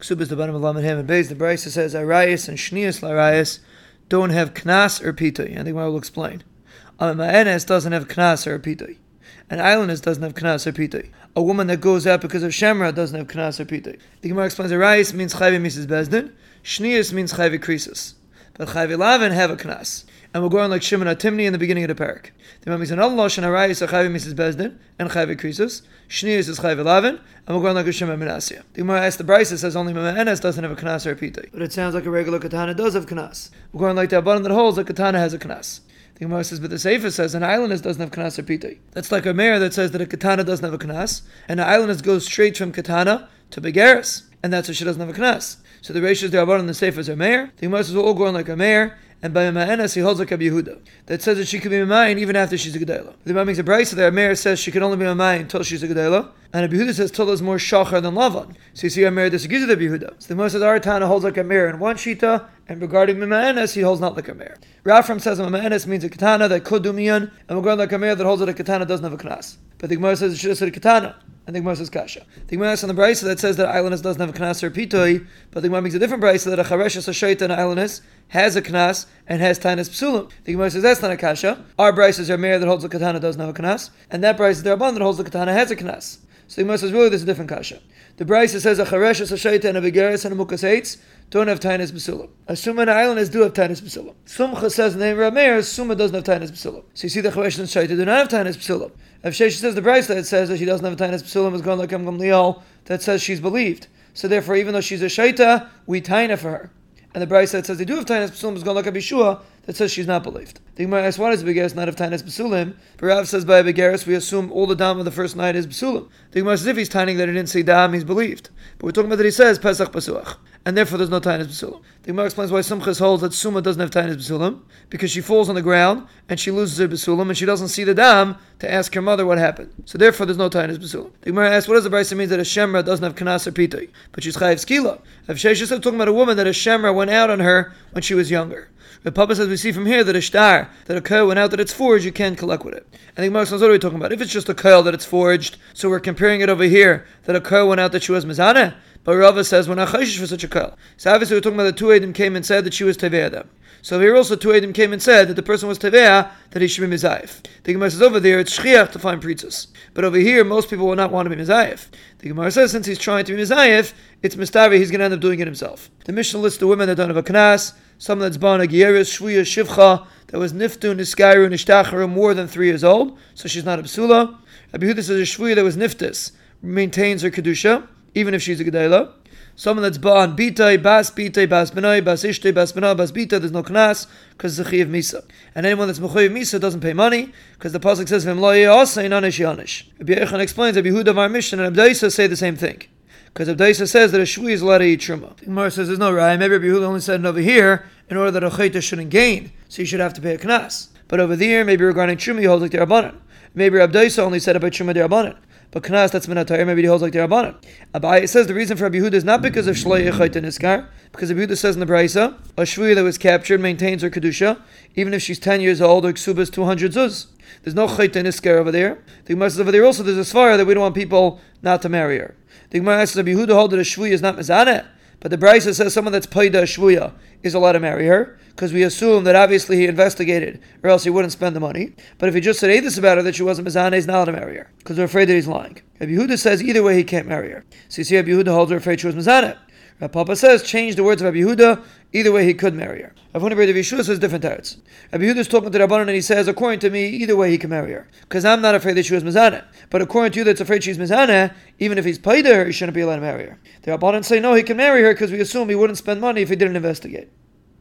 Ksubas the bottom of Lamed Ham and Beis. The Brisa says Arayas and Shnias Larayas don't have Knas or Pitoi. I think I will explain. A Ma'enes doesn't have Knas or Pitoi. An islandess doesn't have Knas or Pitoi. A woman that goes out because of Shemra doesn't have Knas or Pitoi. The Gemara explains Arayas means Chayvi Misos Beis Din. Shnias means Chayvi Krisis. But Chayvi Lavin have a Knas and we're going like Shimon HaTeimani in the beginning of the parak. The Imam is another lashon harayis achavi Misos Beis Din and chavi krisus. Shnius is chavi lavin, and we're going like a Shimon Menasya. The Gemara asks the Brisa says only Mamaenes doesn't have a kanas or a pitay, but it sounds like a regular katana does have kanas. We're going like the abundant that holds that katana has a kanas. The Gemara says, but the Sefer says an islandess doesn't have kanas or pitay. That's like a Meir that says that a katana doesn't have a kanas, and an islandess goes straight from katana to begaris, and that's why she doesn't have a kanas. So the ratios the abundant and the Sefer are Meir. The Gemara says we're all going like a Meir and by Ma'anas he holds like a Yehuda that says that she can be Ma'ayin even after she's a Gedela. The Imam makes a brisa there. Meir says she can only be Ma'ayin until she's a Gedela, and a Yehuda says Tola is more Shachar than Lavan. So you see, a Meir disagrees with the Yehuda. So the Gemara says Aratana holds like a Meir in one shita, and regarding Ma'anas he holds not like a Meir. Rafram says Ma'anas means a katana that could do miyan, and regarding like a Meir that holds that a katana doesn't have a knas. But the Gemara says it should have said a katana. And the Gemara says kasha. The Gemara on the brisa that says that islandess doesn't have a knas or pitoi, but the Gemara makes a different brisa that a chareshes a shaita and islandess has a knas and has tainus psulim. The Gemara says that's not a kasha. Our brisa are Meir that holds the katana doesn't have a knas, and that brisa the rabban that holds the katana has a knas. So the Gemara says really there's a different kasha. The brisa says a chareshes a shaita and a begeris and a mukas don't have tainus basilim. Asuma and islanders do have tainus basilim. Sumchus says the name of Rameir, Suma doesn't have tainus basilim. So you see the charesh and shaita do not have tainus basilim. If Shesha says the Braisa that says that she doesn't have a tainus basilim is going like Gamliel that says she's believed. So therefore, even though she's a shaita, we taina for her. And the Braisa that says they do have tainus basilim is going to look at Bishua that says she's not believed. The Gemara asks, why does Begaris not have tainus basulim? Barav says by Begaris we assume all the dam of the first night is basulim. The Gemara says if he's tining that he didn't say dam, he's believed. But we're talking about that he says Pesach Pasuach and therefore there's no tainus basulim. The Gemara explains why Simchas holds that Suma doesn't have tainus basulim because she falls on the ground and she loses her basulim and she doesn't see the dam to ask her mother what happened. So therefore there's no tainus basulim. The Gemara asks, what does the Brisa mean that a shemra doesn't have kanas or pitay, but she's chayiv skila? Shesha said talking about a woman that a shemra went out on her when she was younger. The Papa says we see from here that a star, that a coil went out that it's forged, you can't collect with it. And the Gemara says, what are we talking about? If it's just a coil that it's forged, so we're comparing it over here, that a coil went out that she was mizana, but Rava says we're not for such a kal. So obviously we're talking about the two Edim came and said that she was teveah. So here also two Edim came and said that the person was teveah that he should be mizayif. The Gemara says over there it's shchiach to find pritzas, but over here most people will not want to be mizayif. The Gemara says since he's trying to be mizayif, it's mistavi he's going to end up doing it himself. The Mishnah lists the women that don't have a knas, someone that's born a gieris, shvuya, shivcha, that was niftun, niskairu, nishtacharu, more than three years old, so she's not a psula. Rabbi Huda says a shvuya that was niftis maintains her kedusha even if she's a gedela. Someone that's born bitay, bas bitay, bas benay, bas ishtay, bas benay, bas bita, there's no knas because it's a chiv misa. And anyone that's mechayiv misa doesn't pay money because the pasuk says v'im lo yasa inanish yanish. Rabbi Yochanan explains that Yehuda Var Mishnah and Abdaisa say the same thing. Because Abdaisa says that a shvi is allowed to eat truma. Gemara says there's no right. Maybe Rabbi Yehuda only said it over here in order that a chayta shouldn't gain, so you should have to pay a knas. But over there, maybe regarding truma, he holds like the rabbanon. Maybe Abdaisa only said about truma the rabbanon. But Knas, that's Minatayr, maybe he holds like the Rabbanan. Abai says the reason for Rabbi is not because of Shloi Echait and Iskar, because Rabbi says in the Braisa, a Shvuya that was captured maintains her Kedusha, even if she's 10 years old, or Ksubas 200 Zuz. There's no Chait and Iskar over there. The Gemara says over there also there's a Svara that we don't want people not to marry her. The Gemara says Rabbi Yehuda holds that a Shvuya is not Mizaneh, but the Braisa says someone that's Paida Shvuya is allowed to marry her because we assume that obviously he investigated, or else he wouldn't spend the money. But if he just said this about her that she wasn't Mizaneh, he's not allowed to marry her because we're afraid that he's lying. Rabbi Yehuda says either way he can't marry her. So you see, Rabbi Yehuda holds her afraid she was Mizaneh. Papa says change the words of Rabbi Yehuda. Either way, he could marry her. Huna Rabbi Yeshua says different teretz. Rabbi Yehuda is talking to Rabbanon and he says, according to me, either way he can marry her. Because I'm not afraid that she was Mizaneh. But according to you that's afraid she's Mizaneh, even if he's paid her, he shouldn't be allowed to marry her. The Rabbanon say, no, he can marry her because we assume he wouldn't spend money if he didn't investigate.